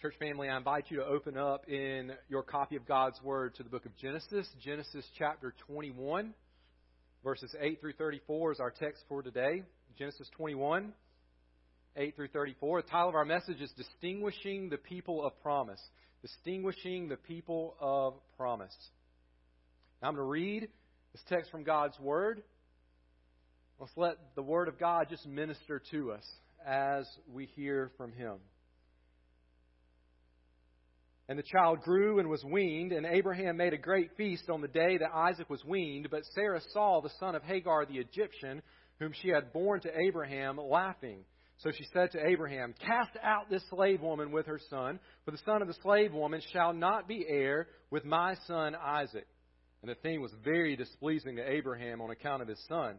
Church family, I invite you to open up in your copy of God's Word to the book of Genesis, Genesis chapter 21, verses 8 through 34 is our text for today. Genesis 21, 8 through 34. The title of our message is Distinguishing the People of Promise. Distinguishing the People of Promise. Now I'm going to read this text from God's Word. Let's let the Word of God just minister to us as we hear from Him. And the child grew and was weaned, and Abraham made a great feast on the day that Isaac was weaned. But Sarah saw the son of Hagar the Egyptian, whom she had borne to Abraham, laughing. So she said to Abraham, Cast out this slave woman with her son, for the son of the slave woman shall not be heir with my son Isaac. And the thing was very displeasing to Abraham on account of his son.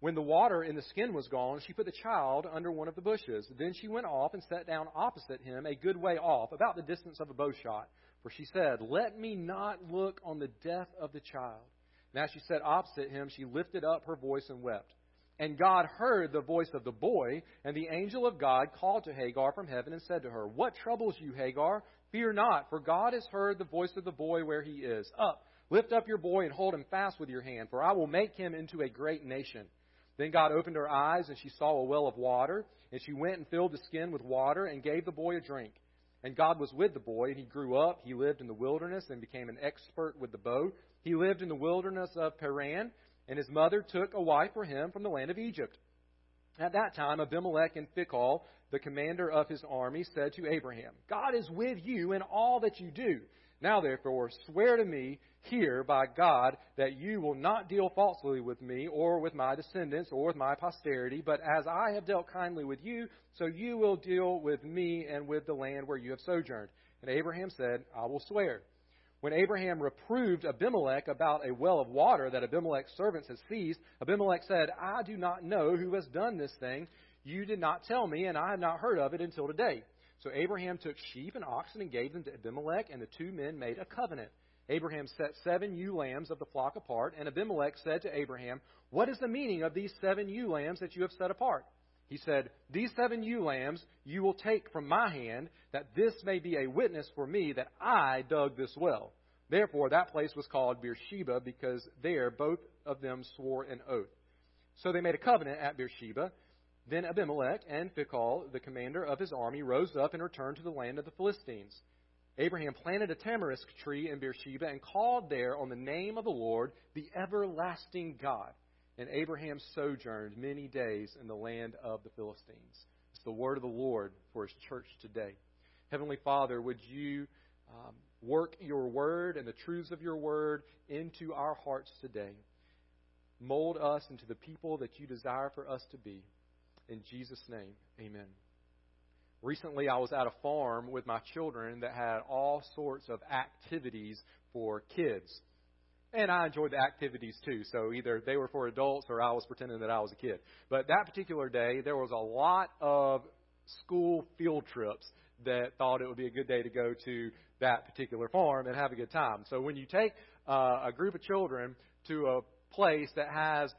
When the water in the skin was gone, she put the child under one of the bushes. Then she went off and sat down opposite him, a good way off, about the distance of a bow shot. For she said, Let me not look on the death of the child. And as she sat opposite him, she lifted up her voice and wept. And God heard the voice of the boy, and the angel of God called to Hagar from heaven and said to her, What troubles you, Hagar? Fear not, for God has heard the voice of the boy where he is. Up, lift up your boy and hold him fast with your hand, for I will make him into a great nation. Then God opened her eyes, and she saw a well of water. And she went and filled the skin with water and gave the boy a drink. And God was with the boy, and he grew up. He lived in the wilderness and became an expert with the bow. He lived in the wilderness of Paran, and his mother took a wife for him from the land of Egypt. At that time, Abimelech and Phicol, the commander of his army, said to Abraham, God is with you in all that you do. Now, therefore, swear to me here by God that you will not deal falsely with me or with my descendants or with my posterity, but as I have dealt kindly with you, so you will deal with me and with the land where you have sojourned. And Abraham said, I will swear. When Abraham reproved Abimelech about a well of water that Abimelech's servants had seized, Abimelech said, I do not know who has done this thing. You did not tell me, and I have not heard of it until today. So Abraham took sheep and oxen and gave them to Abimelech, and the two men made a covenant. Abraham set seven ewe lambs of the flock apart, and Abimelech said to Abraham, What is the meaning of these seven ewe lambs that you have set apart? He said, These seven ewe lambs you will take from my hand, that this may be a witness for me that I dug this well. Therefore, that place was called Beersheba, because there both of them swore an oath. So they made a covenant at Beersheba. Then Abimelech and Phicol, the commander of his army, rose up and returned to the land of the Philistines. Abraham planted a tamarisk tree in Beersheba and called there on the name of the Lord, the everlasting God. And Abraham sojourned many days in the land of the Philistines. It's the word of the Lord for his church today. Heavenly Father, would you um, work your word and the truths of your word into our hearts today? Mold us into the people that you desire for us to be. In Jesus' name, amen. Recently, I was at a farm with my children that had all sorts of activities for kids. And I enjoyed the activities too. So either they were for adults or I was pretending that I was a kid. But that particular day, there was a lot of school field trips that thought it would be a good day to go to that particular farm and have a good time. So when you take uh, a group of children to a place that has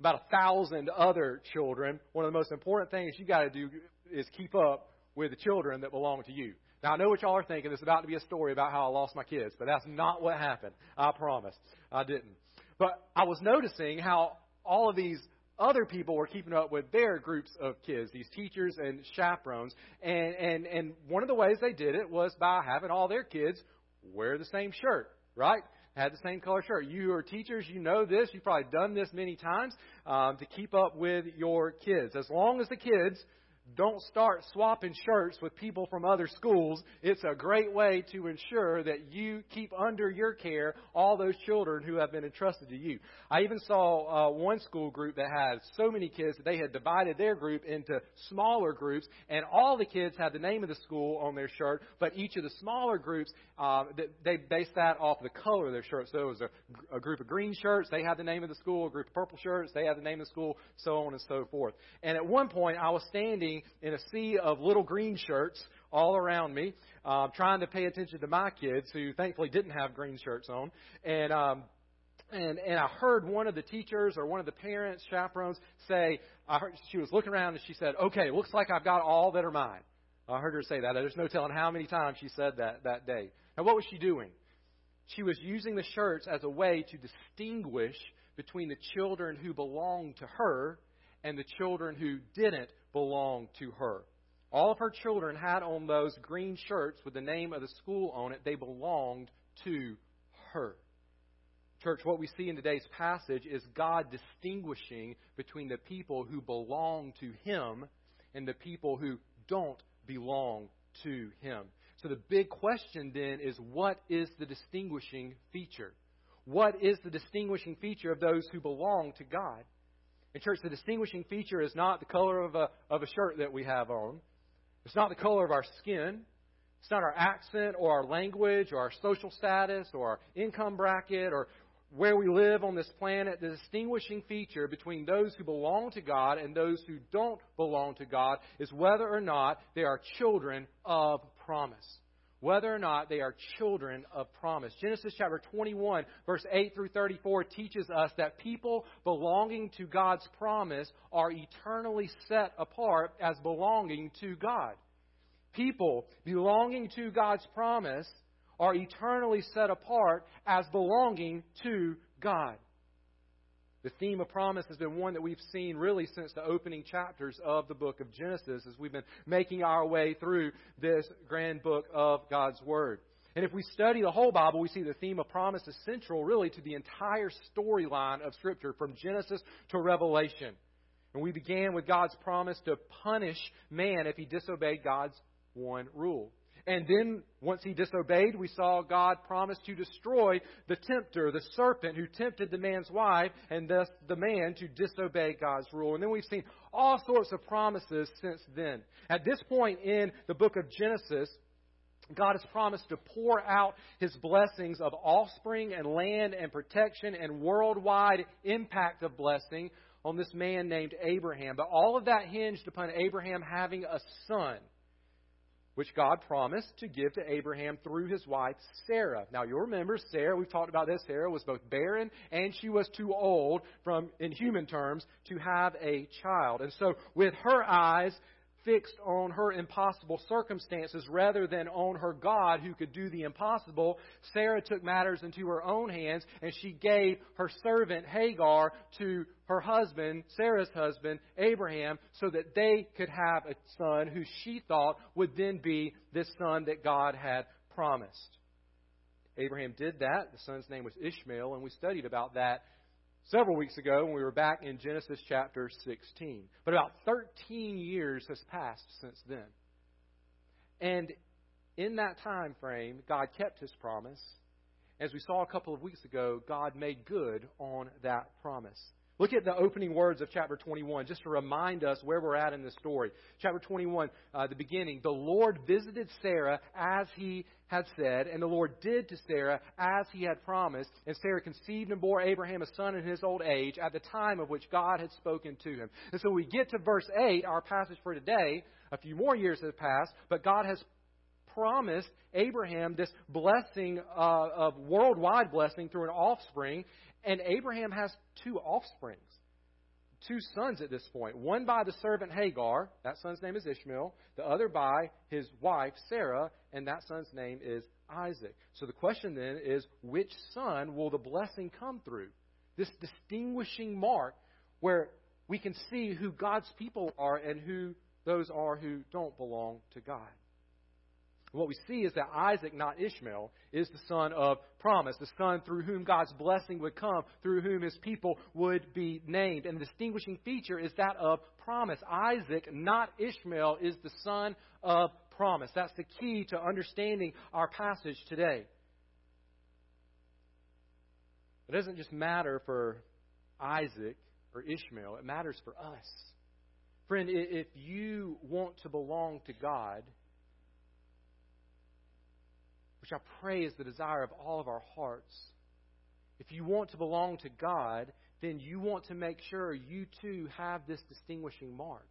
about a thousand other children, one of the most important things you got to do is keep up with the children that belong to you. Now, I know what y'all are thinking. It's about to be a story about how I lost my kids, but that's not what happened. I promise. I didn't. But I was noticing how all of these other people were keeping up with their groups of kids, these teachers and chaperones. And, and, and one of the ways they did it was by having all their kids wear the same shirt, right? Had the same color shirt. You are teachers, you know this. You've probably done this many times um, to keep up with your kids. As long as the kids don't start swapping shirts with people from other schools. It's a great way to ensure that you keep under your care all those children who have been entrusted to you. I even saw uh, one school group that had so many kids that they had divided their group into smaller groups, and all the kids had the name of the school on their shirt, but each of the smaller groups, uh, they based that off the color of their shirt. So it was a, a group of green shirts, they had the name of the school, a group of purple shirts, they had the name of the school, so on and so forth. And at one point, I was standing in a sea of little green shirts all around me, uh, trying to pay attention to my kids who thankfully didn't have green shirts on. And um, and and I heard one of the teachers or one of the parents, chaperones, say, I heard, she was looking around and she said, "Okay, looks like I've got all that are mine." I heard her say that. There's no telling how many times she said that that day. Now, what was she doing? She was using the shirts as a way to distinguish between the children who belonged to her and the children who didn't belonged to her. All of her children had on those green shirts with the name of the school on it. They belonged to her. Church, what we see in today's passage is God distinguishing between the people who belong to Him and the people who don't belong to Him. So the big question then is what is the distinguishing feature? What is the distinguishing feature of those who belong to God? In church, the distinguishing feature is not the color of a, of a shirt that we have on. It's not the color of our skin. It's not our accent or our language or our social status or our income bracket or where we live on this planet. The distinguishing feature between those who belong to God and those who don't belong to God is whether or not they are children of promise whether or not they are children of promise. Genesis chapter 21, verse 8 through 34 teaches us that people belonging to God's promise are eternally set apart as belonging to God. People belonging to God's promise are eternally set apart as belonging to God. The theme of promise has been one that we've seen really since the opening chapters of the book of Genesis as we've been making our way through this grand book of God's Word. And if we study the whole Bible, we see the theme of promise is central really to the entire storyline of Scripture from Genesis to Revelation. And we began with God's promise to punish man if he disobeyed God's one rule. And then, once he disobeyed, we saw God promise to destroy the tempter, the serpent who tempted the man's wife, and thus the man to disobey God's rule. And then we've seen all sorts of promises since then. At this point in the book of Genesis, God has promised to pour out his blessings of offspring and land and protection and worldwide impact of blessing on this man named Abraham. But all of that hinged upon Abraham having a son which God promised to give to Abraham through his wife Sarah. Now you'll remember Sarah, we've talked about this, Sarah was both barren and she was too old from in human terms to have a child. And so with her eyes fixed on her impossible circumstances rather than on her God who could do the impossible, Sarah took matters into her own hands and she gave her servant Hagar to her husband, Sarah's husband, Abraham, so that they could have a son who she thought would then be this son that God had promised. Abraham did that. The son's name was Ishmael, and we studied about that several weeks ago when we were back in Genesis chapter 16. But about 13 years has passed since then. And in that time frame, God kept his promise. As we saw a couple of weeks ago, God made good on that promise. Look at the opening words of chapter 21, just to remind us where we're at in the story. Chapter 21, uh, the beginning. The Lord visited Sarah as he had said, and the Lord did to Sarah as he had promised. And Sarah conceived and bore Abraham a son in his old age at the time of which God had spoken to him. And so we get to verse 8, our passage for today. A few more years have passed, but God has promised Abraham this blessing uh, of worldwide blessing through an offspring. And Abraham has two offsprings, two sons at this point. One by the servant Hagar, that son's name is Ishmael. The other by his wife Sarah, and that son's name is Isaac. So the question then is which son will the blessing come through? This distinguishing mark where we can see who God's people are and who those are who don't belong to God. What we see is that Isaac, not Ishmael, is the son of promise, the son through whom God's blessing would come, through whom his people would be named. And the distinguishing feature is that of promise. Isaac, not Ishmael, is the son of promise. That's the key to understanding our passage today. It doesn't just matter for Isaac or Ishmael, it matters for us. Friend, if you want to belong to God, which I pray is the desire of all of our hearts, if you want to belong to God, then you want to make sure you too have this distinguishing mark,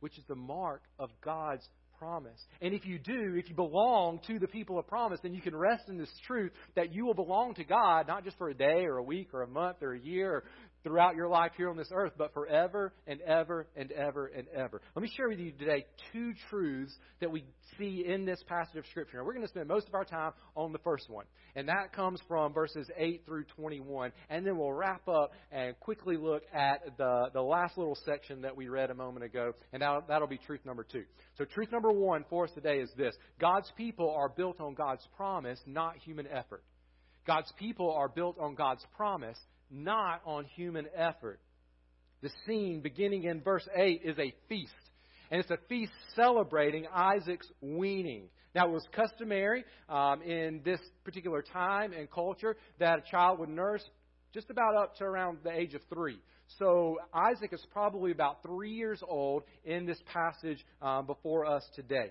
which is the mark of God's promise. And if you do, if you belong to the people of promise, then you can rest in this truth that you will belong to God, not just for a day or a week or a month or a year or throughout your life here on this earth, but forever and ever and ever and ever. Let me share with you today two truths that we see in this passage of Scripture. We're going to spend most of our time on the first one, and that comes from verses 8 through 21. And then we'll wrap up and quickly look at the, the last little section that we read a moment ago, and that'll, that'll be truth number two. So, truth number one for us today is this God's people are built on God's promise, not human effort. God's people are built on God's promise, not on human effort. The scene beginning in verse 8 is a feast. And it's a feast celebrating Isaac's weaning. Now, it was customary um, in this particular time and culture that a child would nurse just about up to around the age of three. So Isaac is probably about three years old in this passage um, before us today,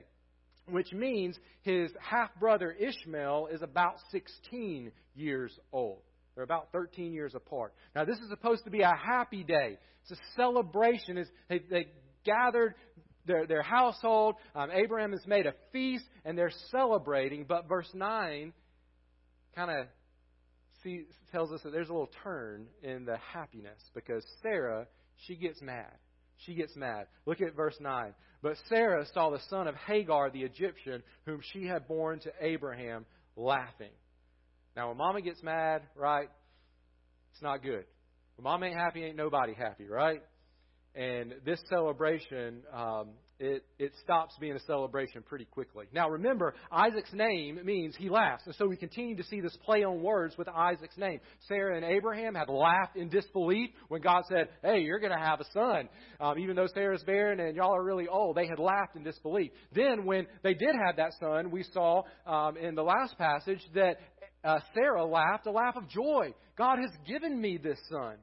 which means his half brother Ishmael is about 16 years old. They're about 13 years apart. Now, this is supposed to be a happy day. It's a celebration. It's, they, they gathered their, their household. Um, Abraham has made a feast, and they're celebrating. But verse 9 kind of tells us that there's a little turn in the happiness because Sarah, she gets mad. She gets mad. Look at verse 9. But Sarah saw the son of Hagar the Egyptian, whom she had borne to Abraham, laughing. Now, when mama gets mad, right, it's not good. When mama ain't happy, ain't nobody happy, right? And this celebration, um, it, it stops being a celebration pretty quickly. Now remember, Isaac's name means he laughs. And so we continue to see this play on words with Isaac's name. Sarah and Abraham had laughed in disbelief when God said, Hey, you're going to have a son. Um, even though Sarah's barren and y'all are really old, they had laughed in disbelief. Then when they did have that son, we saw um, in the last passage that uh, Sarah laughed a laugh of joy. God has given me this son.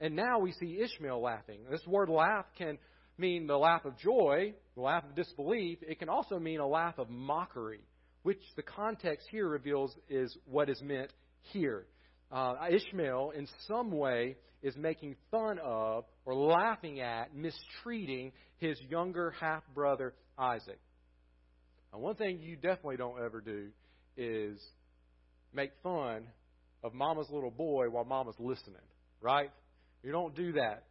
And now we see Ishmael laughing. This word laugh can mean the laugh of joy, the laugh of disbelief. It can also mean a laugh of mockery, which the context here reveals is what is meant here. Uh, Ishmael, in some way, is making fun of or laughing at, mistreating his younger half brother Isaac. One thing you definitely don't ever do is make fun of mama's little boy while mama's listening, right? You don't do that.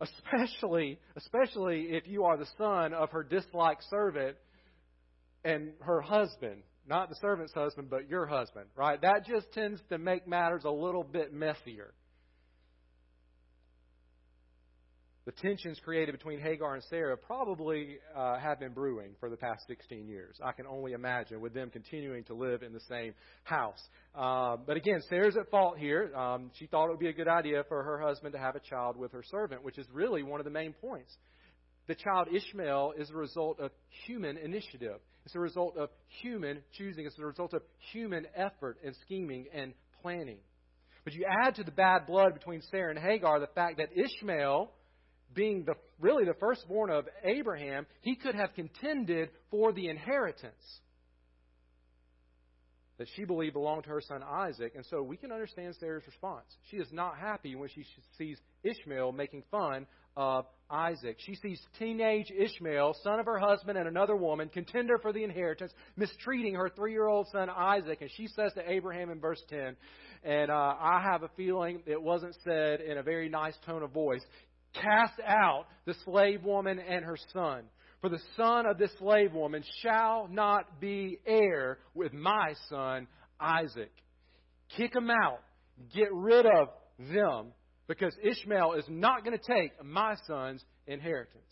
Especially especially if you are the son of her disliked servant and her husband. Not the servant's husband but your husband right? That just tends to make matters a little bit messier the tensions created between Hagar and Sarah probably uh, have been brewing for the past 16 years. I can only imagine with them continuing to live in the same house. Uh, but again, Sarah's at fault here. Um, she thought it would be a good idea for her husband to have a child with her servant, which is really one of the main points. The child Ishmael is a result of human initiative. It's a result of human choosing. It's a result of human effort and scheming and planning. But you add to the bad blood between Sarah and Hagar the fact that Ishmael being the, really the firstborn of Abraham, he could have contended for the inheritance that she believed belonged to her son Isaac. And so we can understand Sarah's response. She is not happy when she sees Ishmael making fun of Isaac. She sees teenage Ishmael, son of her husband and another woman, contender for the inheritance, mistreating her three year old son Isaac. And she says to Abraham in verse 10, and uh, I have a feeling it wasn't said in a very nice tone of voice. Cast out the slave woman and her son. For the son of this slave woman shall not be heir with my son Isaac. Kick them out. Get rid of them because Ishmael is not going to take my son's inheritance.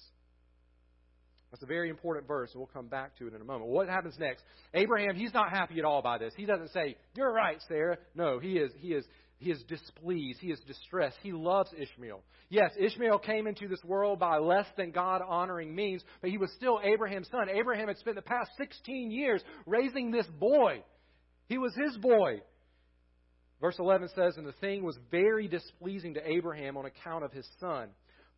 That's a very important verse, and we'll come back to it in a moment. What happens next? Abraham, he's not happy at all by this. He doesn't say, You're right, Sarah. No, he is, he is, he is displeased. He is distressed. He loves Ishmael. Yes, Ishmael came into this world by less than God honoring means, but he was still Abraham's son. Abraham had spent the past 16 years raising this boy. He was his boy. Verse 11 says, And the thing was very displeasing to Abraham on account of his son.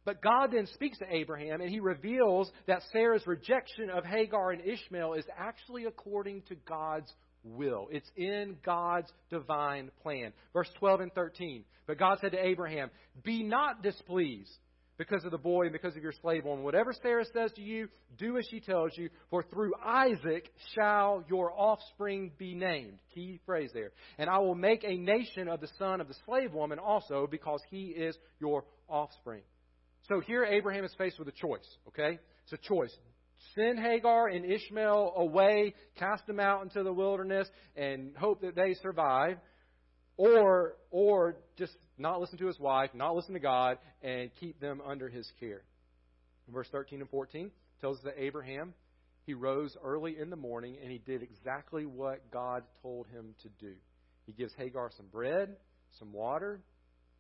But God then speaks to Abraham and he reveals that Sarah's rejection of Hagar and Ishmael is actually according to God's will. It's in God's divine plan. Verse 12 and 13. But God said to Abraham, Be not displeased because of the boy and because of your slave woman. Whatever Sarah says to you, do as she tells you, for through Isaac shall your offspring be named. Key phrase there. And I will make a nation of the son of the slave woman also, because he is your offspring. So here Abraham is faced with a choice, okay? It's a choice. Send Hagar and Ishmael away, cast them out into the wilderness, and hope that they survive. Or, or just not listen to his wife, not listen to God, and keep them under his care. Verse 13 and 14 tells us that Abraham, he rose early in the morning and he did exactly what God told him to do. He gives Hagar some bread, some water,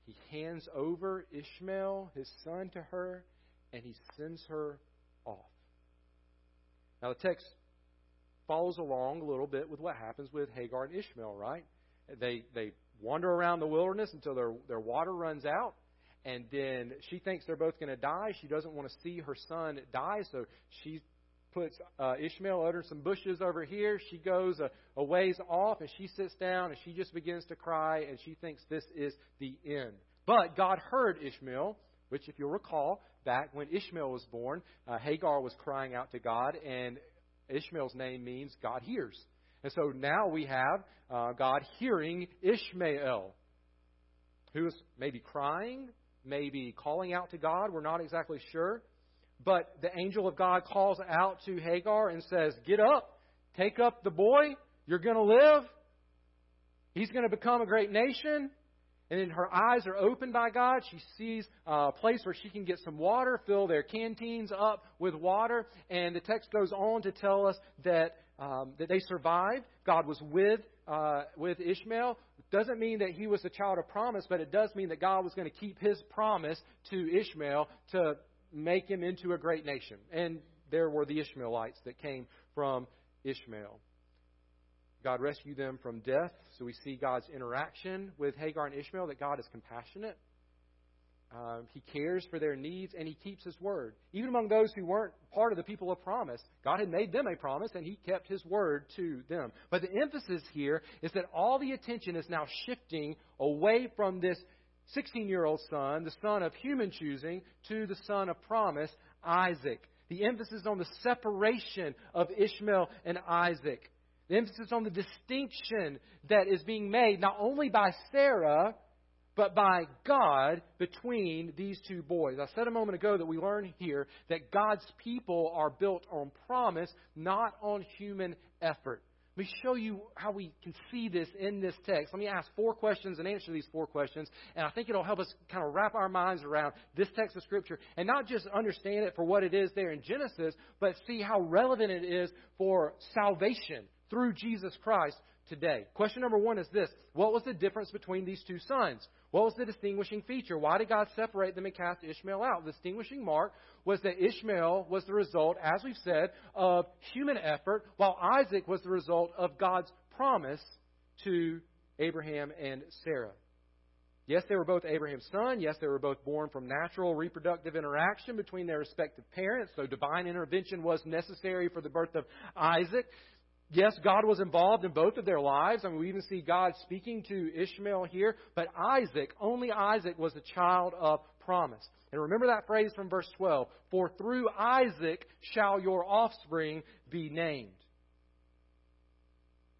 he hands over Ishmael, his son, to her, and he sends her. Now, the text follows along a little bit with what happens with Hagar and Ishmael, right? They, they wander around the wilderness until their, their water runs out, and then she thinks they're both going to die. She doesn't want to see her son die, so she puts uh, Ishmael under some bushes over here. She goes a, a ways off and she sits down and she just begins to cry and she thinks this is the end. But God heard Ishmael, which, if you'll recall, back when Ishmael was born, uh, Hagar was crying out to God, and Ishmael's name means God hears. And so now we have uh, God hearing Ishmael, who is maybe crying, maybe calling out to God. We're not exactly sure. But the angel of God calls out to Hagar and says, Get up, take up the boy, you're going to live. He's going to become a great nation. And then her eyes are opened by God. She sees a place where she can get some water, fill their canteens up with water. And the text goes on to tell us that, um, that they survived. God was with, uh, with Ishmael. Doesn't mean that he was the child of promise, but it does mean that God was going to keep his promise to Ishmael to make him into a great nation. And there were the Ishmaelites that came from Ishmael. God rescued them from death. So we see God's interaction with Hagar and Ishmael, that God is compassionate. Um, he cares for their needs and he keeps his word. Even among those who weren't part of the people of promise, God had made them a promise and he kept his word to them. But the emphasis here is that all the attention is now shifting away from this 16 year old son, the son of human choosing, to the son of promise, Isaac. The emphasis on the separation of Ishmael and Isaac. The emphasis on the distinction that is being made not only by Sarah, but by God between these two boys. I said a moment ago that we learn here that God's people are built on promise, not on human effort. Let me show you how we can see this in this text. Let me ask four questions and answer these four questions, and I think it'll help us kind of wrap our minds around this text of Scripture and not just understand it for what it is there in Genesis, but see how relevant it is for salvation through Jesus Christ today. Question number one is this What was the difference between these two sons? What was the distinguishing feature? Why did God separate them and cast Ishmael out? The distinguishing mark was that Ishmael was the result, as we've said, of human effort, while Isaac was the result of God's promise to Abraham and Sarah. Yes, they were both Abraham's son. Yes, they were both born from natural reproductive interaction between their respective parents, so divine intervention was necessary for the birth of Isaac. Yes, God was involved in both of their lives. I mean, we even see God speaking to Ishmael here. But Isaac, only Isaac was the child of promise. And remember that phrase from verse 12 For through Isaac shall your offspring be named.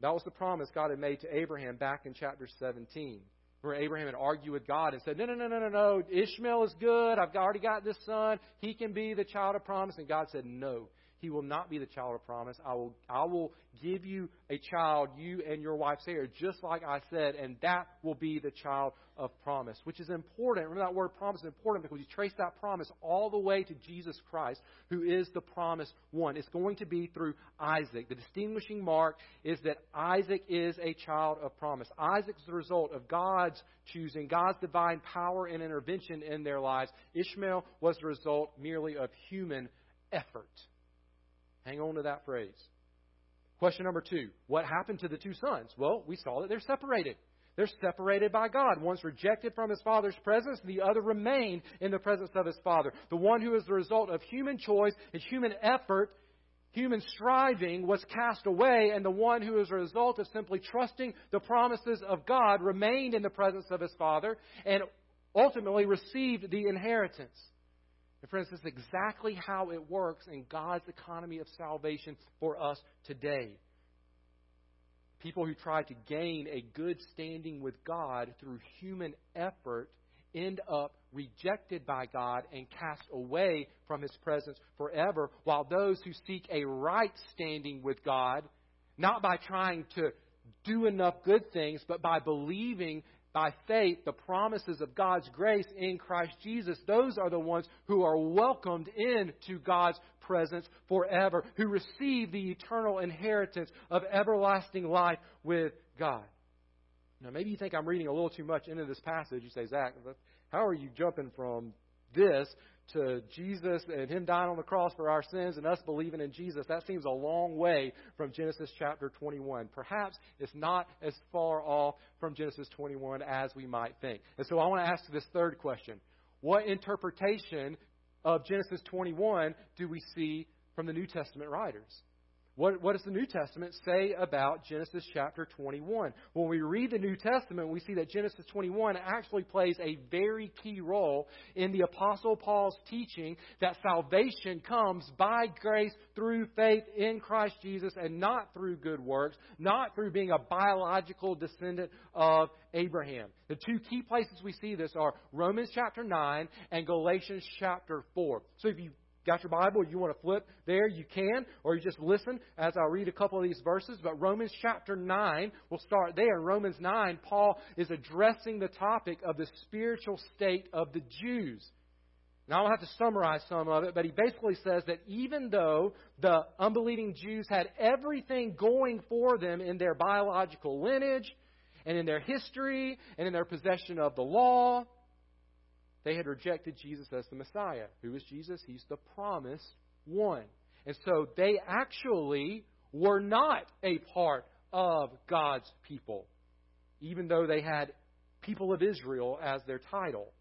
That was the promise God had made to Abraham back in chapter 17, where Abraham had argued with God and said, No, no, no, no, no, no. Ishmael is good. I've already got this son. He can be the child of promise. And God said, No. He will not be the child of promise. I will, I will give you a child, you and your wife Sarah, just like I said, and that will be the child of promise, which is important. Remember that word promise is important because you trace that promise all the way to Jesus Christ, who is the promised one. It's going to be through Isaac. The distinguishing mark is that Isaac is a child of promise. Isaac is the result of God's choosing, God's divine power and intervention in their lives. Ishmael was the result merely of human effort. Hang on to that phrase. Question number two What happened to the two sons? Well, we saw that they're separated. They're separated by God. One's rejected from his father's presence, the other remained in the presence of his father. The one who is the result of human choice and human effort, human striving, was cast away, and the one who is a result of simply trusting the promises of God remained in the presence of his father and ultimately received the inheritance. And friends, this is exactly how it works in God's economy of salvation for us today. People who try to gain a good standing with God through human effort end up rejected by God and cast away from His presence forever, while those who seek a right standing with God, not by trying to do enough good things, but by believing by faith the promises of God's grace in Christ Jesus, those are the ones who are welcomed into God's presence forever, who receive the eternal inheritance of everlasting life with God. Now, maybe you think I'm reading a little too much into this passage. You say, Zack, how are you jumping from this to Jesus and Him dying on the cross for our sins and us believing in Jesus, that seems a long way from Genesis chapter 21. Perhaps it's not as far off from Genesis 21 as we might think. And so I want to ask this third question What interpretation of Genesis 21 do we see from the New Testament writers? What, what does the New Testament say about Genesis chapter 21? When we read the New Testament, we see that Genesis 21 actually plays a very key role in the Apostle Paul's teaching that salvation comes by grace through faith in Christ Jesus and not through good works, not through being a biological descendant of Abraham. The two key places we see this are Romans chapter 9 and Galatians chapter 4. So if you got your Bible, you want to flip there, you can, or you just listen as I read a couple of these verses. But Romans chapter 9, we'll start there. In Romans 9, Paul is addressing the topic of the spiritual state of the Jews. Now, I'll have to summarize some of it, but he basically says that even though the unbelieving Jews had everything going for them in their biological lineage, and in their history, and in their possession of the law, they had rejected Jesus as the Messiah. Who is Jesus? He's the promised one. And so they actually were not a part of God's people, even though they had people of Israel as their title.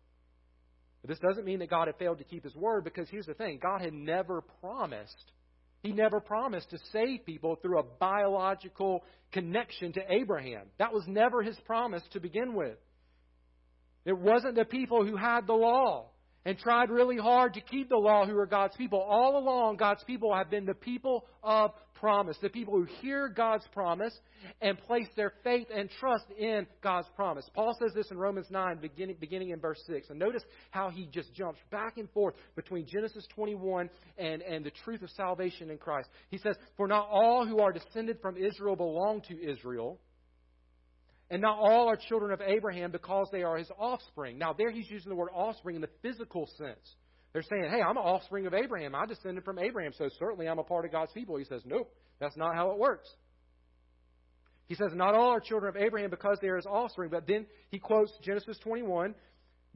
But this doesn't mean that God had failed to keep his word because here's the thing God had never promised. He never promised to save people through a biological connection to Abraham. That was never his promise to begin with. It wasn't the people who had the law and tried really hard to keep the law who were God's people. All along, God's people have been the people of promise, the people who hear God's promise and place their faith and trust in God's promise. Paul says this in Romans 9, beginning, beginning in verse 6. And notice how he just jumps back and forth between Genesis 21 and, and the truth of salvation in Christ. He says, For not all who are descended from Israel belong to Israel and not all are children of Abraham because they are his offspring. Now, there he's using the word offspring in the physical sense. They're saying, hey, I'm an offspring of Abraham. I descended from Abraham, so certainly I'm a part of God's people. He says, nope, that's not how it works. He says, not all are children of Abraham because they are his offspring. But then he quotes Genesis 21,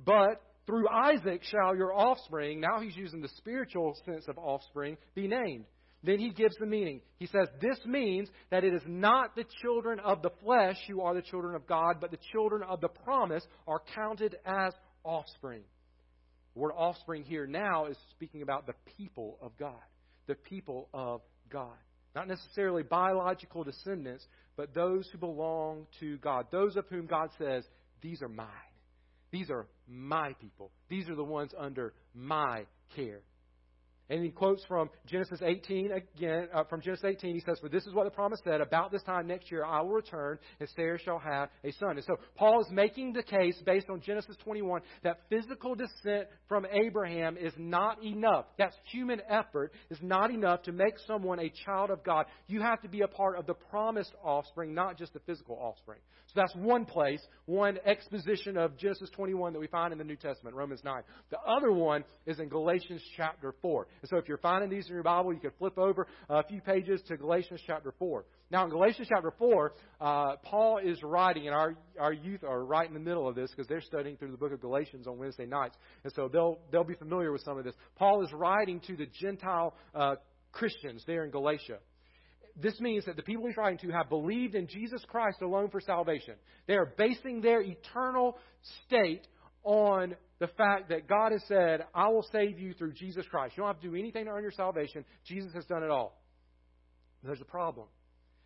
but through Isaac shall your offspring, now he's using the spiritual sense of offspring, be named. Then he gives the meaning. He says, This means that it is not the children of the flesh who are the children of God, but the children of the promise are counted as offspring. The word offspring here now is speaking about the people of God. The people of God. Not necessarily biological descendants, but those who belong to God. Those of whom God says, These are mine. These are my people. These are the ones under my care. And he quotes from Genesis 18 again, uh, from Genesis 18, he says, For this is what the promise said, about this time next year I will return, and Sarah shall have a son. And so Paul is making the case based on Genesis 21 that physical descent from Abraham is not enough. That's human effort is not enough to make someone a child of God. You have to be a part of the promised offspring, not just the physical offspring. So that's one place, one exposition of Genesis 21 that we find in the New Testament, Romans 9. The other one is in Galatians chapter 4. And so if you're finding these in your Bible, you can flip over a few pages to Galatians chapter 4. Now, in Galatians chapter 4, uh, Paul is writing, and our, our youth are right in the middle of this because they're studying through the book of Galatians on Wednesday nights. And so they'll, they'll be familiar with some of this. Paul is writing to the Gentile uh, Christians there in Galatia this means that the people he's writing to have believed in Jesus Christ alone for salvation. They are basing their eternal state on the fact that God has said, I will save you through Jesus Christ. You don't have to do anything to earn your salvation. Jesus has done it all. There's a problem.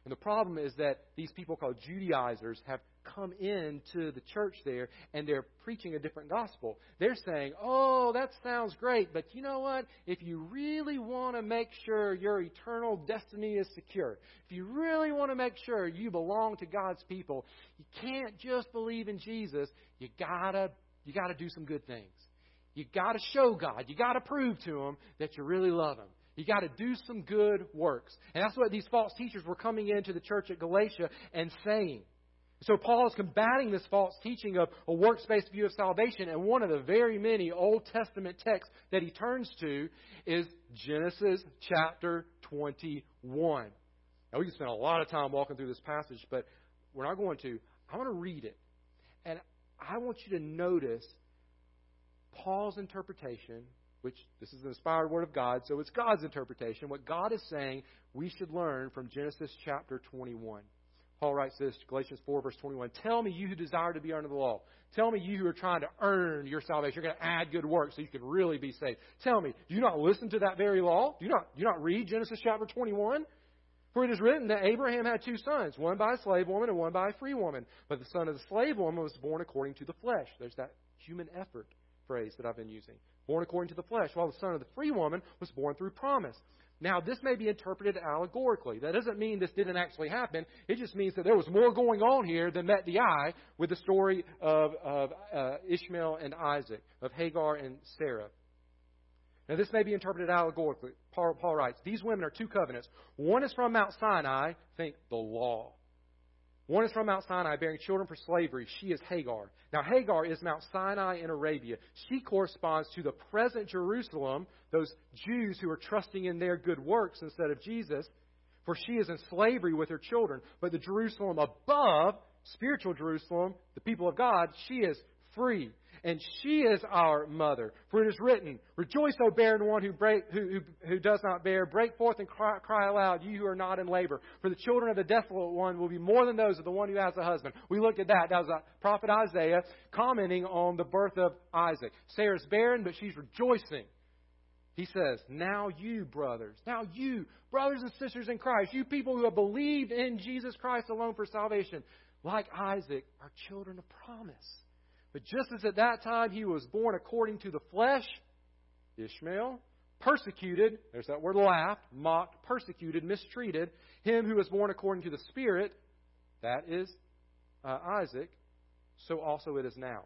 And the problem is that these people called Judaizers have come into the church there and they're preaching a different gospel. They're saying, oh, that sounds great, but you know what? If you really want to make sure your eternal destiny is secure, if you really want to make sure you belong to God's people, you can't just believe in Jesus. You gotta, you gotta do some good things. You gotta show God. You gotta prove to Him that you really love Him. You got to do some good works. And that's what these false teachers were coming into the church at Galatia and saying. So Paul is combating this false teaching of a works based view of salvation, and one of the very many Old Testament texts that he turns to is Genesis chapter 21. Now, we can spend a lot of time walking through this passage, but we're not going to. I want to read it. And I want you to notice Paul's interpretation which this is the inspired word of God, so it's God's interpretation. What God is saying we should learn from Genesis chapter 21. Paul writes this, Galatians 4, verse 21. Tell me, you who desire to be under the law. Tell me, you who are trying to earn your salvation. You're going to add good works so you can really be saved. Tell me, do you not listen to that very law? Do you not, do you not read Genesis chapter 21? For it is written that Abraham had two sons, one by a slave woman and one by a free woman. But the son of the slave woman was born according to the flesh. There's that human effort phrase that I've been using born according to the flesh, while the son of the free woman was born through promise. Now, this may be interpreted allegorically. That doesn't mean this didn't actually happen. It just means that there was more going on here than met the eye with the story of, of uh, Ishmael and Isaac, of Hagar and Sarah. Now, this may be interpreted allegorically. Paul, Paul writes, These women are two covenants. One is from Mount Sinai, think the law. One is from Mount Sinai, bearing children for slavery. She is Hagar. Now, Hagar is Mount Sinai in Arabia. She corresponds to the present Jerusalem, those Jews who are trusting in their good works instead of Jesus, for she is in slavery with her children. But the Jerusalem above, spiritual Jerusalem, the people of God, she is free and she is our mother. For it is written, Rejoice, O barren one who, break, who, who, who does not bear. Break forth and cry, cry aloud, you who are not in labor. For the children of the desolate one will be more than those of the one who has a husband. We looked at that. That was prophet Isaiah commenting on the birth of Isaac. Sarah's barren, but she's rejoicing. He says, Now you, brothers, now you, brothers and sisters in Christ, you people who have believed in Jesus Christ alone for salvation, like Isaac, are children of promise. But just as at that time he was born according to the flesh, Ishmael, persecuted, there's that word laughed, mocked, persecuted, mistreated, him who was born according to the Spirit, that is uh, Isaac, so also it is now.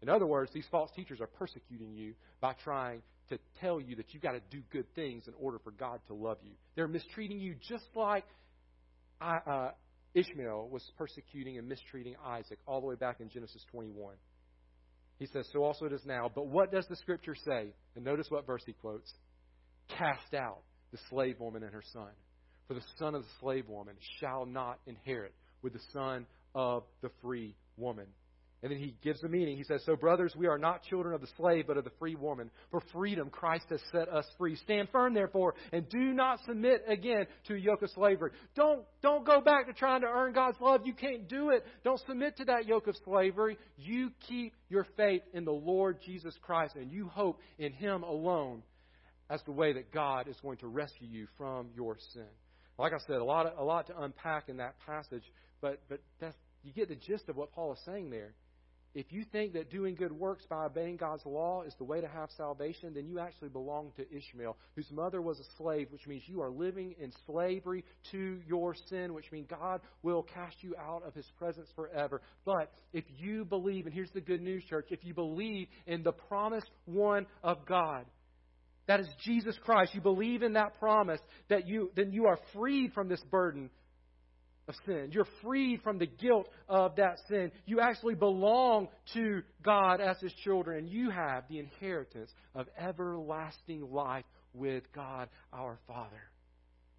In other words, these false teachers are persecuting you by trying to tell you that you've got to do good things in order for God to love you. They're mistreating you just like uh, Ishmael was persecuting and mistreating Isaac all the way back in Genesis 21. He says, So also it is now. But what does the Scripture say? And notice what verse he quotes Cast out the slave woman and her son. For the son of the slave woman shall not inherit with the son of the free woman. And then he gives the meaning. He says, So, brothers, we are not children of the slave, but of the free woman. For freedom, Christ has set us free. Stand firm, therefore, and do not submit again to a yoke of slavery. Don't, don't go back to trying to earn God's love. You can't do it. Don't submit to that yoke of slavery. You keep your faith in the Lord Jesus Christ, and you hope in Him alone as the way that God is going to rescue you from your sin. Like I said, a lot, a lot to unpack in that passage, but, but that's, you get the gist of what Paul is saying there. If you think that doing good works by obeying God's law is the way to have salvation, then you actually belong to Ishmael, whose mother was a slave, which means you are living in slavery to your sin, which means God will cast you out of his presence forever. But if you believe, and here's the good news, church, if you believe in the promised one of God, that is Jesus Christ, you believe in that promise, that you then you are freed from this burden of sin. You're freed from the guilt of that sin. You actually belong to God as His children, and you have the inheritance of everlasting life with God our Father.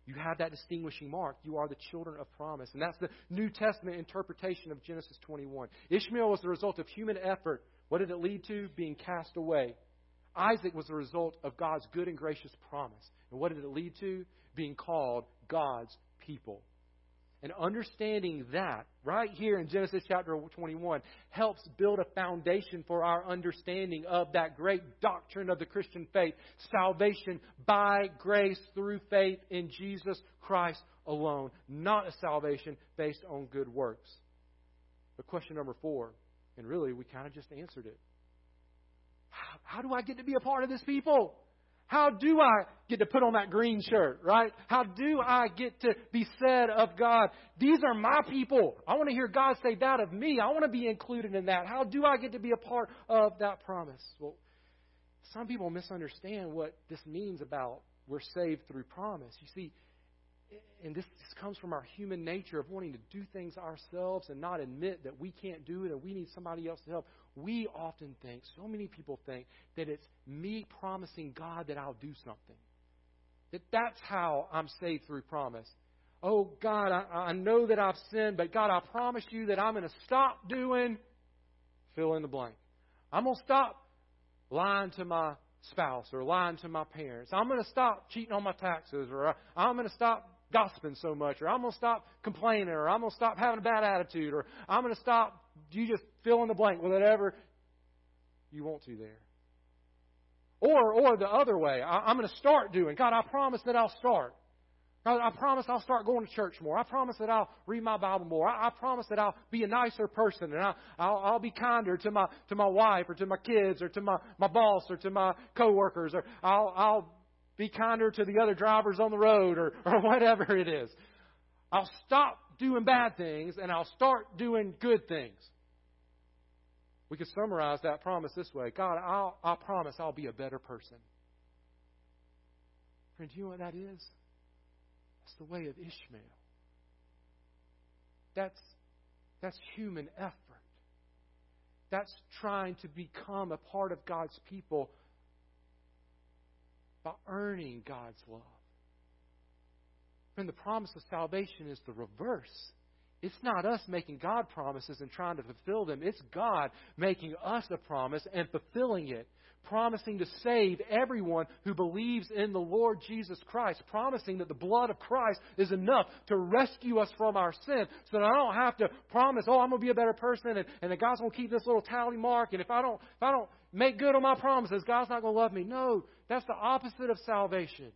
You have that distinguishing mark. You are the children of promise. And that's the New Testament interpretation of Genesis 21. Ishmael was the result of human effort. What did it lead to? Being cast away. Isaac was the result of God's good and gracious promise. And what did it lead to? Being called God's people. And understanding that right here in Genesis chapter 21 helps build a foundation for our understanding of that great doctrine of the Christian faith salvation by grace through faith in Jesus Christ alone, not a salvation based on good works. But question number four, and really we kind of just answered it. How, how do I get to be a part of this people? How do I get to put on that green shirt, right? How do I get to be said of God, these are my people. I want to hear God say that of me. I want to be included in that. How do I get to be a part of that promise? Well, some people misunderstand what this means about we're saved through promise. You see, and this, comes from our human nature of wanting to do things ourselves and not admit that we can't do it and we need somebody else to help. We often think, so many people think, that it's me promising God that I'll do something. That that's how I'm saved through promise. Oh, God, I, I know that I've sinned, but God, I promise you that I'm going to stop doing fill in the blank. I'm going to stop lying to my spouse or lying to my parents. I'm going to stop cheating on my taxes or I'm going to stop gossiping so much, or I'm going to stop complaining, or I'm going to stop having a bad attitude, or I'm going to stop. You just fill in the blank with whatever you want to there. Or, or the other way, I, am going to start doing. God, I promise that I'll start. God, I promise I'll start going to church more. I promise that I'll read my Bible more. I, I promise that I'll be a nicer person and I'll, I'll, I'll be kinder to my to my wife or to my kids or to my, my boss or to my coworkers or I'll I'll be kinder to the other drivers on the road or, or whatever it is. I'll stop doing bad things and I'll start doing good things. We could summarize that promise this way God, I'll, I promise I'll be a better person. Friend, you know what that is? That's the way of Ishmael. That's, that's human effort. That's trying to become a part of God's people by earning God's love. And the promise of salvation is the reverse. It's not us making God promises and trying to fulfill them. It's God making us a promise and fulfilling it. Promising to save everyone who believes in the Lord Jesus Christ. Promising that the blood of Christ is enough to rescue us from our sin. So that I don't have to promise, oh, I'm going to be a better person and, and that God's going to keep this little tally mark. And if I don't, if I don't make good on my promises, God's not going to love me. No, that's the opposite of salvation.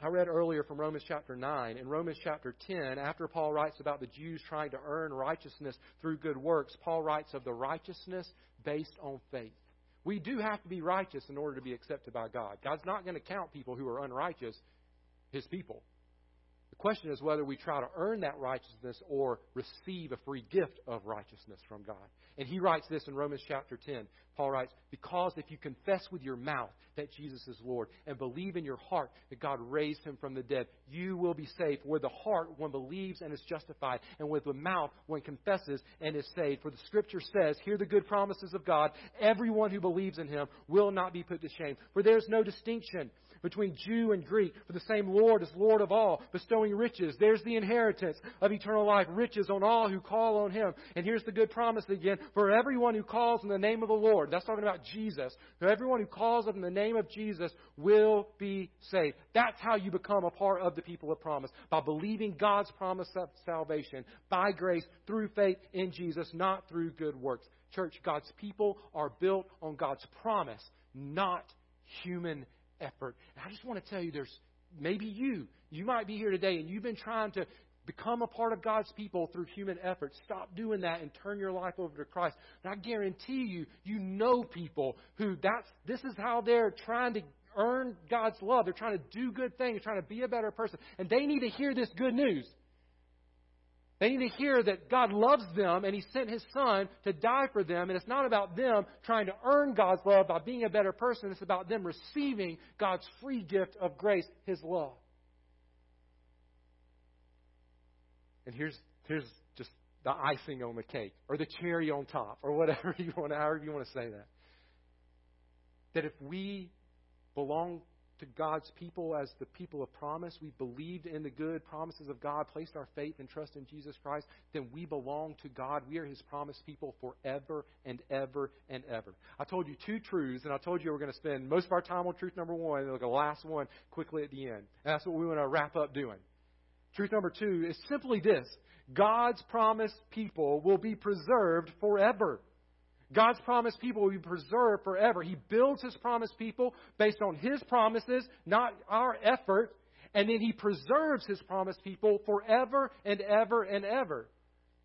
I read earlier from Romans chapter 9. In Romans chapter 10, after Paul writes about the Jews trying to earn righteousness through good works, Paul writes of the righteousness based on faith. We do have to be righteous in order to be accepted by God. God's not going to count people who are unrighteous, his people. The question is whether we try to earn that righteousness or receive a free gift of righteousness from God. And he writes this in Romans chapter 10. Paul writes, Because if you confess with your mouth that Jesus is Lord and believe in your heart that God raised him from the dead, you will be saved. With the heart one believes and is justified, and with the mouth one confesses and is saved. For the scripture says, Hear the good promises of God. Everyone who believes in him will not be put to shame. For there is no distinction between Jew and Greek, for the same Lord is Lord of all, bestowing riches. There's the inheritance of eternal life, riches on all who call on Him. And here's the good promise again for everyone who calls in the name of the Lord. That's talking about Jesus. For everyone who calls in the name of Jesus will be saved. That's how you become a part of the people of promise by believing God's promise of salvation by grace through faith in Jesus, not through good works. Church, God's people are built on God's promise, not human effort. And I just want to tell you there's maybe you, you might be here today and you've been trying to Become a part of God's people through human effort. Stop doing that and turn your life over to Christ. And I guarantee you, you know people who that's this is how they're trying to earn God's love. They're trying to do good things, trying to be a better person. And they need to hear this good news. They need to hear that God loves them and He sent His Son to die for them. And it's not about them trying to earn God's love by being a better person. It's about them receiving God's free gift of grace, His love. And here's, here's just the icing on the cake, or the cherry on top, or whatever you want, however you want to say that. That if we belong to God's people as the people of promise, we believed in the good promises of God, placed our faith and trust in Jesus Christ, then we belong to God. We are His promised people forever and ever and ever. I told you two truths, and I told you we're going to spend most of our time on truth number one, and the last one quickly at the end. And that's what we want to wrap up doing. Truth number two is simply this God's promised people will be preserved forever. God's promised people will be preserved forever. He builds His promised people based on His promises, not our effort, and then He preserves His promised people forever and ever and ever.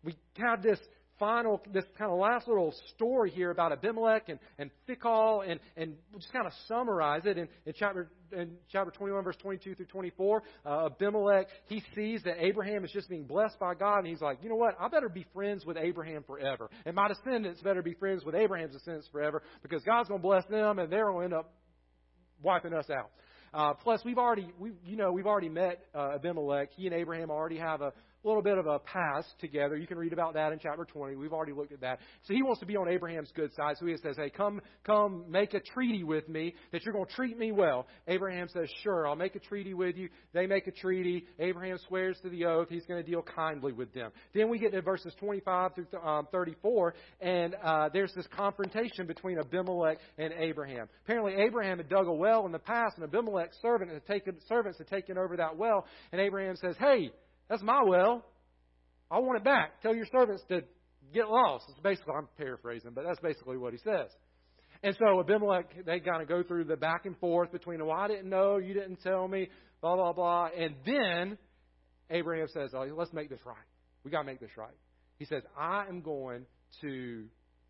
We have this final, this kind of last little story here about Abimelech and, and Phicol, and, and just kind of summarize it in, in chapter in chapter 21, verse 22 through 24. Uh, Abimelech, he sees that Abraham is just being blessed by God, and he's like, you know what? I better be friends with Abraham forever. And my descendants better be friends with Abraham's descendants forever, because God's going to bless them, and they're going to end up wiping us out. Uh, plus, we've already, we, you know, we've already met uh, Abimelech. He and Abraham already have a little bit of a past together. You can read about that in chapter 20. We've already looked at that. So he wants to be on Abraham's good side. So he says, Hey, come, come make a treaty with me that you're going to treat me well. Abraham says, Sure, I'll make a treaty with you. They make a treaty. Abraham swears to the oath he's going to deal kindly with them. Then we get to verses 25 through um, 34, and uh, there's this confrontation between Abimelech and Abraham. Apparently, Abraham had dug a well in the past, and Abimelech's servant had taken, servants had taken over that well. And Abraham says, Hey, that's my well. I want it back. Tell your servants to get lost. It's basically, I'm paraphrasing, but that's basically what he says. And so Abimelech, they kind of go through the back and forth between, well, I didn't know, you didn't tell me, blah, blah, blah. And then Abraham says, oh, let's make this right. we got to make this right. He says, I am going to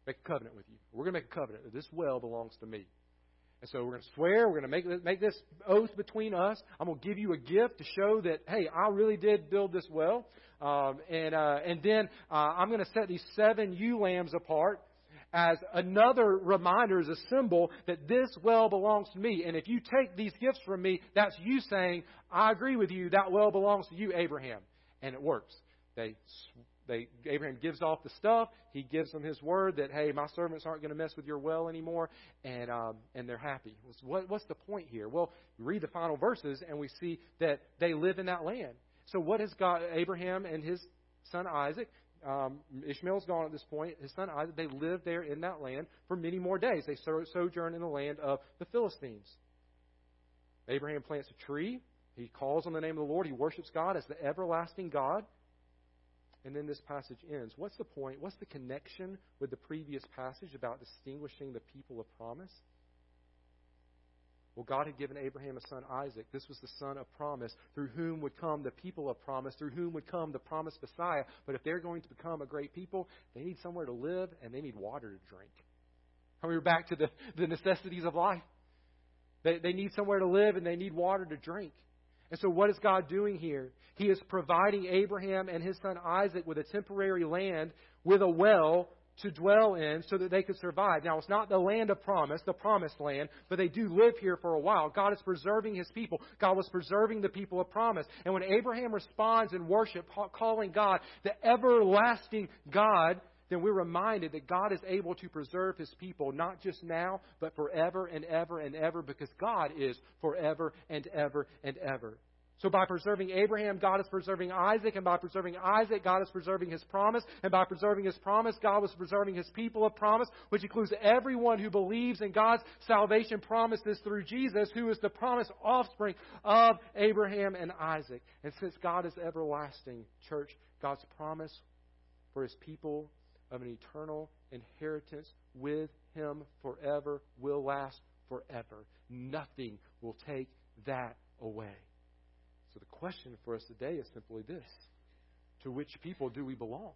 make a covenant with you. We're going to make a covenant this well belongs to me. And so we're going to swear, we're going to make, make this oath between us. I'm going to give you a gift to show that, hey, I really did build this well. Um, and, uh, and then uh, I'm going to set these seven ewe lambs apart as another reminder, as a symbol that this well belongs to me. And if you take these gifts from me, that's you saying, I agree with you, that well belongs to you, Abraham. And it works. They they, Abraham gives off the stuff. He gives them his word that, hey, my servants aren't going to mess with your well anymore, and um, and they're happy. What, what's the point here? Well, we read the final verses, and we see that they live in that land. So what has God, Abraham and his son Isaac, um, Ishmael's gone at this point, his son Isaac, they live there in that land for many more days. They sojourn in the land of the Philistines. Abraham plants a tree. He calls on the name of the Lord. He worships God as the everlasting God. And then this passage ends. What's the point? What's the connection with the previous passage about distinguishing the people of promise? Well, God had given Abraham a son, Isaac. This was the son of promise, through whom would come the people of promise, through whom would come the promised Messiah. But if they're going to become a great people, they need somewhere to live and they need water to drink. And we are back to the, the necessities of life. They, they need somewhere to live and they need water to drink. And so, what is God doing here? He is providing Abraham and his son Isaac with a temporary land with a well to dwell in so that they could survive. Now, it's not the land of promise, the promised land, but they do live here for a while. God is preserving his people. God was preserving the people of promise. And when Abraham responds in worship, calling God the everlasting God, then we're reminded that God is able to preserve his people, not just now, but forever and ever and ever, because God is forever and ever and ever. So by preserving Abraham, God is preserving Isaac, and by preserving Isaac, God is preserving his promise, and by preserving his promise, God was preserving his people of promise, which includes everyone who believes in God's salvation promises through Jesus, who is the promised offspring of Abraham and Isaac. And since God is everlasting, church, God's promise for his people of an eternal inheritance with Him forever will last forever. Nothing will take that away. So the question for us today is simply this To which people do we belong?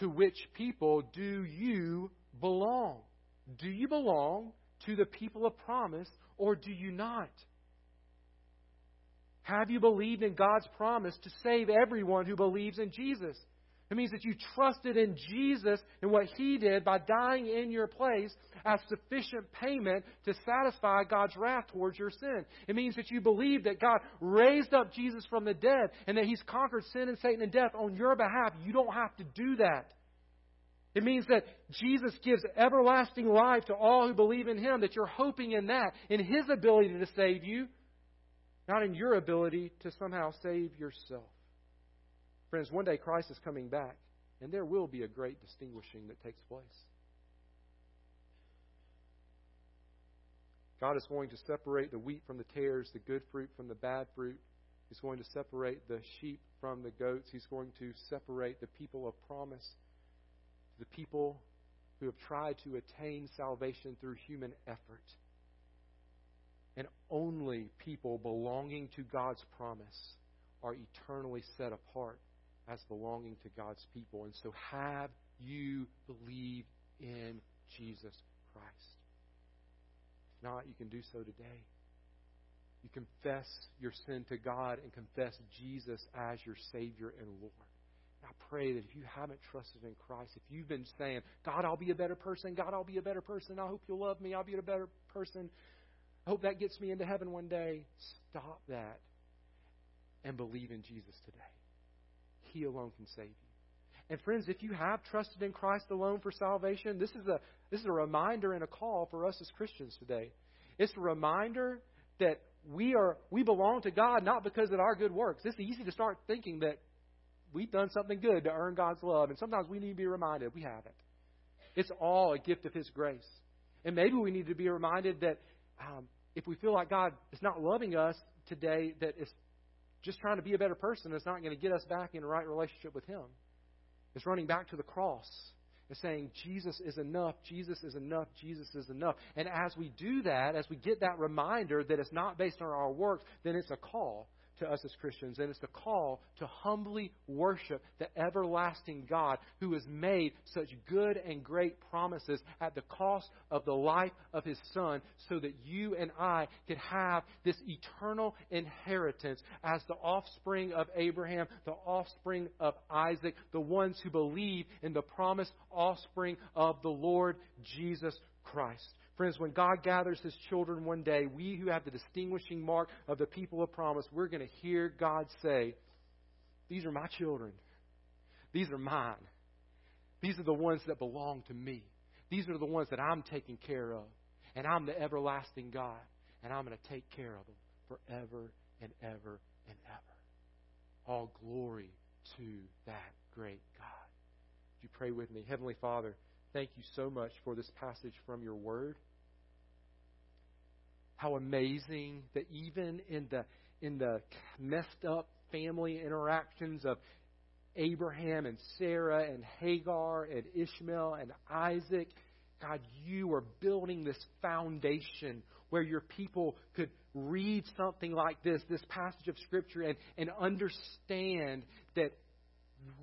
To which people do you belong? Do you belong to the people of promise or do you not? Have you believed in God's promise to save everyone who believes in Jesus? It means that you trusted in Jesus and what He did by dying in your place as sufficient payment to satisfy God's wrath towards your sin. It means that you believe that God raised up Jesus from the dead and that He's conquered sin and Satan and death on your behalf. You don't have to do that. It means that Jesus gives everlasting life to all who believe in Him, that you're hoping in that, in His ability to save you, not in your ability to somehow save yourself. Friends, one day Christ is coming back, and there will be a great distinguishing that takes place. God is going to separate the wheat from the tares, the good fruit from the bad fruit. He's going to separate the sheep from the goats. He's going to separate the people of promise, the people who have tried to attain salvation through human effort. And only people belonging to God's promise are eternally set apart as belonging to God's people. And so, have you believed in Jesus Christ? If not, you can do so today. You confess your sin to God and confess Jesus as your Savior and Lord. I pray that if you haven't trusted in Christ, if you've been saying, God, I'll be a better person, God, I'll be a better person, I hope you'll love me, I'll be a better person, I hope that gets me into heaven one day, stop that and believe in Jesus today. He alone can save you. And friends, if you have trusted in Christ alone for salvation, this is a this is a reminder and a call for us as Christians today. It's a reminder that we are we belong to God not because of our good works. It's easy to start thinking that we've done something good to earn God's love, and sometimes we need to be reminded we haven't. It's all a gift of His grace. And maybe we need to be reminded that um, if we feel like God is not loving us today, that it's just trying to be a better person is not going to get us back in a right relationship with Him. It's running back to the cross and saying, Jesus is enough, Jesus is enough, Jesus is enough. And as we do that, as we get that reminder that it's not based on our works, then it's a call to us as Christians, and it's a call to humbly worship the everlasting God who has made such good and great promises at the cost of the life of his Son so that you and I could have this eternal inheritance as the offspring of Abraham, the offspring of Isaac, the ones who believe in the promised offspring of the Lord Jesus Christ. Friends, when God gathers his children one day, we who have the distinguishing mark of the people of promise, we're going to hear God say, These are my children. These are mine. These are the ones that belong to me. These are the ones that I'm taking care of. And I'm the everlasting God. And I'm going to take care of them forever and ever and ever. All glory to that great God. Would you pray with me? Heavenly Father, thank you so much for this passage from your word how amazing that even in the in the messed up family interactions of Abraham and Sarah and Hagar and Ishmael and Isaac, God, you are building this foundation where your people could read something like this, this passage of Scripture, and, and understand that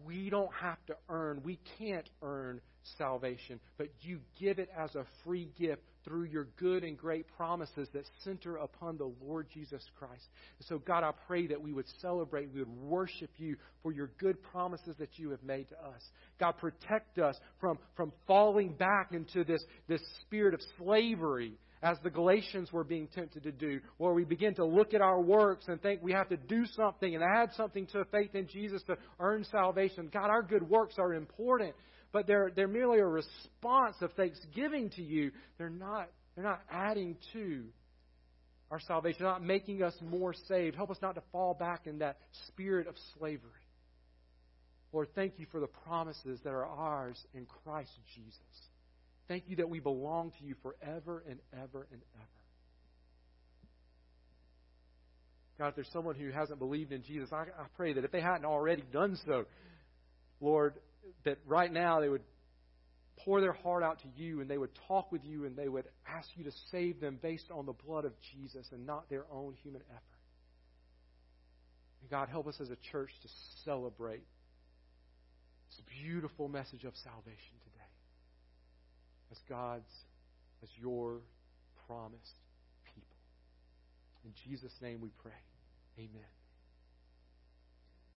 we don't have to earn, we can't earn salvation, but you give it as a free gift through your good and great promises that center upon the Lord Jesus Christ. So, God, I pray that we would celebrate, we would worship you for your good promises that you have made to us. God, protect us from, from falling back into this, this spirit of slavery as the Galatians were being tempted to do, where we begin to look at our works and think we have to do something and add something to faith in Jesus to earn salvation. God, our good works are important, but they're, they're merely a response of thanksgiving to you. They're not, they're not adding to our salvation, not making us more saved. Help us not to fall back in that spirit of slavery. Lord, thank you for the promises that are ours in Christ Jesus. Thank you that we belong to you forever and ever and ever. God, if there's someone who hasn't believed in Jesus, I, I pray that if they hadn't already done so, Lord, that right now they would pour their heart out to you and they would talk with you and they would ask you to save them based on the blood of Jesus and not their own human effort. And God, help us as a church to celebrate this beautiful message of salvation as God's, as your promised people. In Jesus' name we pray. Amen.